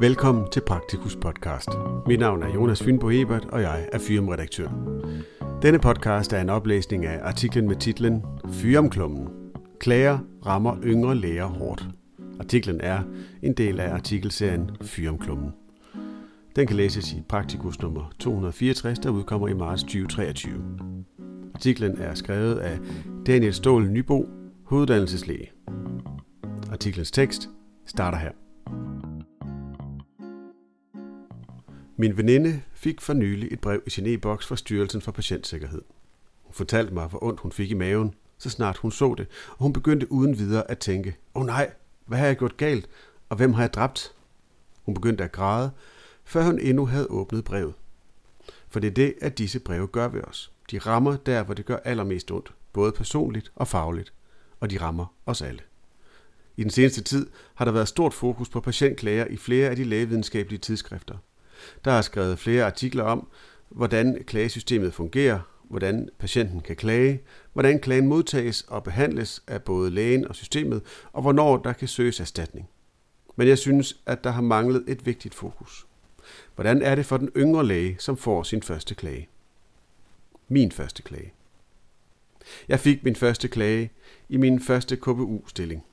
Velkommen til Praktikus Podcast. Mit navn er Jonas Fynbo Ebert, og jeg er Fyrum-redaktør. Denne podcast er en oplæsning af artiklen med titlen Fyremklummen. Klager rammer yngre læger hårdt. Artiklen er en del af artikelserien Fyremklummen. Den kan læses i Praktikus nummer 264, der udkommer i marts 2023. Artiklen er skrevet af Daniel Ståhl Nybo, hoveduddannelseslæge. Artiklens tekst starter her. Min veninde fik for nylig et brev i sin e-boks fra Styrelsen for Patientsikkerhed. Hun fortalte mig, hvor ondt hun fik i maven, så snart hun så det, og hun begyndte uden videre at tænke, åh oh nej, hvad har jeg gjort galt, og hvem har jeg dræbt? Hun begyndte at græde, før hun endnu havde åbnet brevet. For det er det, at disse breve gør ved os. De rammer der, hvor det gør allermest ondt, både personligt og fagligt, og de rammer os alle. I den seneste tid har der været stort fokus på patientklager i flere af de lægevidenskabelige tidsskrifter. Der er skrevet flere artikler om, hvordan klagesystemet fungerer, hvordan patienten kan klage, hvordan klagen modtages og behandles af både lægen og systemet, og hvornår der kan søges erstatning. Men jeg synes, at der har manglet et vigtigt fokus. Hvordan er det for den yngre læge, som får sin første klage? Min første klage. Jeg fik min første klage i min første KBU-stilling.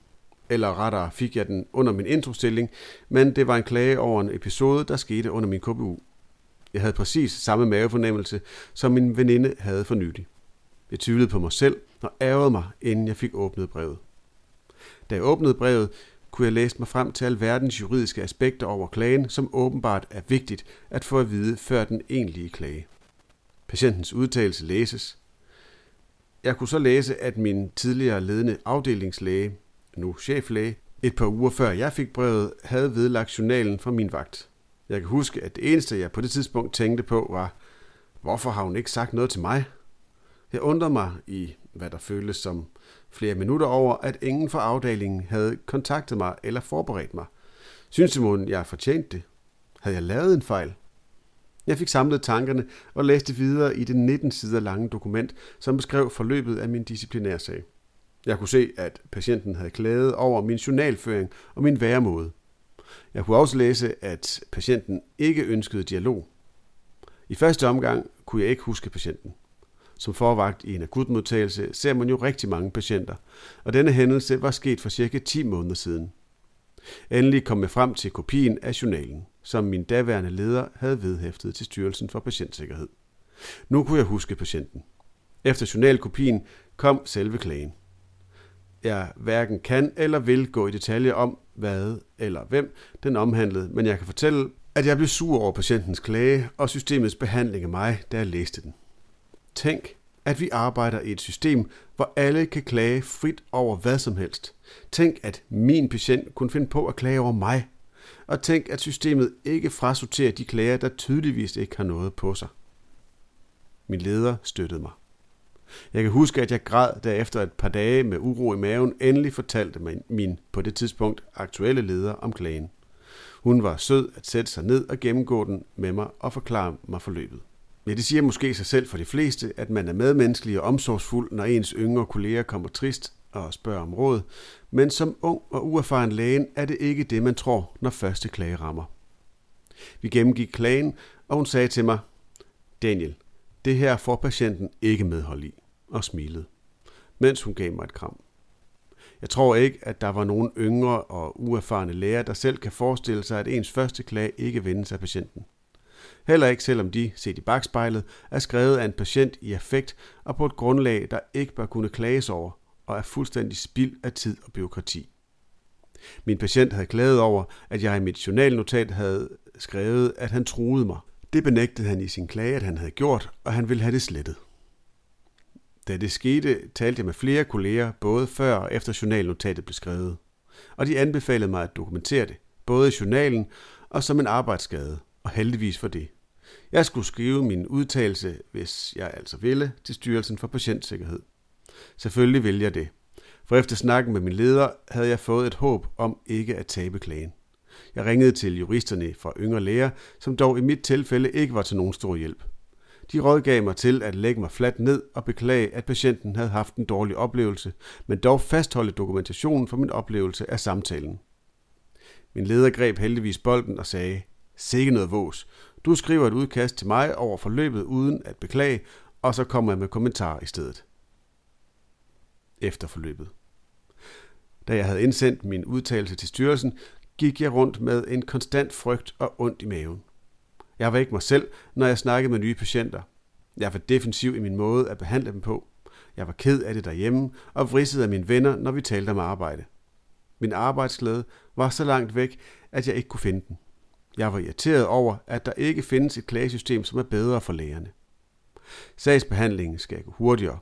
Eller rettere fik jeg den under min introstilling, men det var en klage over en episode, der skete under min KBU. Jeg havde præcis samme mavefornemmelse, som min veninde havde for nylig. Jeg tvivlede på mig selv og ærgede mig, inden jeg fik åbnet brevet. Da jeg åbnede brevet, kunne jeg læse mig frem til alverdens juridiske aspekter over klagen, som åbenbart er vigtigt at få at vide før den egentlige klage. Patientens udtalelse læses. Jeg kunne så læse, at min tidligere ledende afdelingslæge, nu cheflæge, et par uger før jeg fik brevet, havde vedlagt journalen fra min vagt. Jeg kan huske, at det eneste, jeg på det tidspunkt tænkte på, var, hvorfor har hun ikke sagt noget til mig? Jeg undrede mig i, hvad der føltes som flere minutter over, at ingen fra afdelingen havde kontaktet mig eller forberedt mig. Synes Simon, jeg fortjente det? Havde jeg lavet en fejl? Jeg fik samlet tankerne og læste videre i det 19 sider lange dokument, som beskrev forløbet af min disciplinærsag. Jeg kunne se, at patienten havde klaget over min journalføring og min væremåde. Jeg kunne også læse, at patienten ikke ønskede dialog. I første omgang kunne jeg ikke huske patienten. Som forvagt i en akutmodtagelse ser man jo rigtig mange patienter, og denne hændelse var sket for cirka 10 måneder siden. Endelig kom jeg frem til kopien af journalen, som min daværende leder havde vedhæftet til Styrelsen for Patientsikkerhed. Nu kunne jeg huske patienten. Efter journalkopien kom selve klagen. Jeg hverken kan eller vil gå i detaljer om, hvad eller hvem den omhandlede, men jeg kan fortælle, at jeg blev sur over patientens klage og systemets behandling af mig, da jeg læste den. Tænk, at vi arbejder i et system, hvor alle kan klage frit over hvad som helst. Tænk, at min patient kunne finde på at klage over mig. Og tænk, at systemet ikke frasorterer de klager, der tydeligvis ikke har noget på sig. Min leder støttede mig. Jeg kan huske, at jeg græd, da efter et par dage med uro i maven endelig fortalte min, min på det tidspunkt aktuelle leder om klagen. Hun var sød at sætte sig ned og gennemgå den med mig og forklare mig forløbet. Ja, det siger måske sig selv for de fleste, at man er medmenneskelig og omsorgsfuld, når ens yngre kolleger kommer trist og spørger om råd, men som ung og uerfaren lægen er det ikke det, man tror, når første klage rammer. Vi gennemgik klagen, og hun sagde til mig, Daniel, det her får patienten ikke medhold i, og smilede, mens hun gav mig et kram. Jeg tror ikke, at der var nogen yngre og uerfarne læger, der selv kan forestille sig, at ens første klage ikke vendes af patienten. Heller ikke selvom de, set i bagspejlet, er skrevet af en patient i affekt og på et grundlag, der ikke bør kunne klages over, og er fuldstændig spild af tid og byråkrati. Min patient havde klaget over, at jeg i mit journalnotat havde skrevet, at han truede mig. Det benægtede han i sin klage, at han havde gjort, og han ville have det slettet. Da det skete, talte jeg med flere kolleger, både før og efter journalnotatet blev skrevet. Og de anbefalede mig at dokumentere det, både i journalen og som en arbejdsskade, og heldigvis for det. Jeg skulle skrive min udtalelse, hvis jeg altså ville, til Styrelsen for Patientsikkerhed. Selvfølgelig vælger jeg det, for efter snakken med min leder havde jeg fået et håb om ikke at tabe klagen. Jeg ringede til juristerne fra Yngre Læger, som dog i mit tilfælde ikke var til nogen stor hjælp. De rådgav mig til at lægge mig fladt ned og beklage, at patienten havde haft en dårlig oplevelse, men dog fastholde dokumentationen for min oplevelse af samtalen. Min leder greb heldigvis bolden og sagde, sikke noget vås. Du skriver et udkast til mig over forløbet uden at beklage, og så kommer jeg med kommentar i stedet. Efter forløbet. Da jeg havde indsendt min udtalelse til styrelsen, gik jeg rundt med en konstant frygt og ondt i maven. Jeg var ikke mig selv, når jeg snakkede med nye patienter. Jeg var defensiv i min måde at behandle dem på. Jeg var ked af det derhjemme og vridsede af mine venner, når vi talte om arbejde. Min arbejdsglæde var så langt væk, at jeg ikke kunne finde den. Jeg var irriteret over, at der ikke findes et klagesystem, som er bedre for lægerne. Sagsbehandlingen skal gå hurtigere.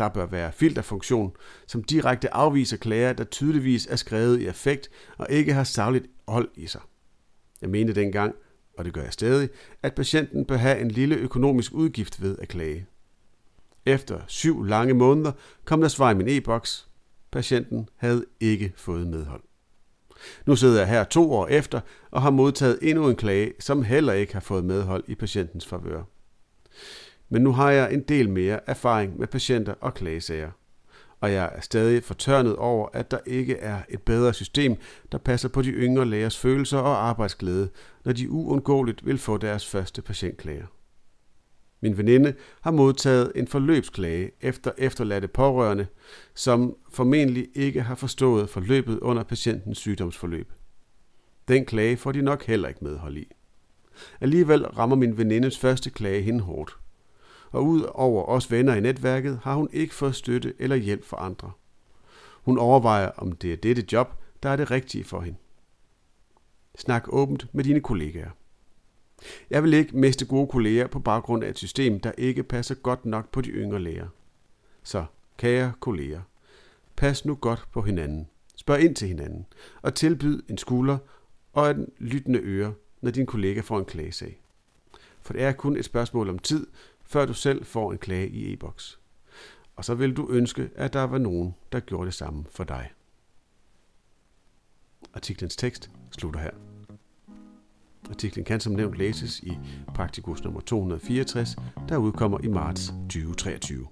Der bør være filterfunktion, som direkte afviser klager, der tydeligvis er skrevet i effekt og ikke har savligt hold i sig. Jeg mente dengang, og det gør jeg stadig, at patienten bør have en lille økonomisk udgift ved at klage. Efter syv lange måneder kom der svar i min e-boks. Patienten havde ikke fået medhold. Nu sidder jeg her to år efter og har modtaget endnu en klage, som heller ikke har fået medhold i patientens favør. Men nu har jeg en del mere erfaring med patienter og klagesager. Og jeg er stadig fortørnet over, at der ikke er et bedre system, der passer på de yngre lægers følelser og arbejdsglæde, når de uundgåeligt vil få deres første patientklager. Min veninde har modtaget en forløbsklage efter efterladte pårørende, som formentlig ikke har forstået forløbet under patientens sygdomsforløb. Den klage får de nok heller ikke medhold i. Alligevel rammer min venindes første klage hende hårdt. Og ud over os venner i netværket har hun ikke fået støtte eller hjælp fra andre. Hun overvejer, om det er dette job, der er det rigtige for hende. Snak åbent med dine kollegaer. Jeg vil ikke miste gode kolleger på baggrund af et system, der ikke passer godt nok på de yngre læger. Så, kære kolleger, pas nu godt på hinanden. Spørg ind til hinanden, og tilbyd en skulder og en lyttende øre, når din kollega får en klagesag. For det er kun et spørgsmål om tid, før du selv får en klage i e-boks. Og så vil du ønske, at der var nogen, der gjorde det samme for dig. Artiklens tekst slutter her. Artiklen kan som nævnt læses i Praktikus nummer 264, der udkommer i marts 2023.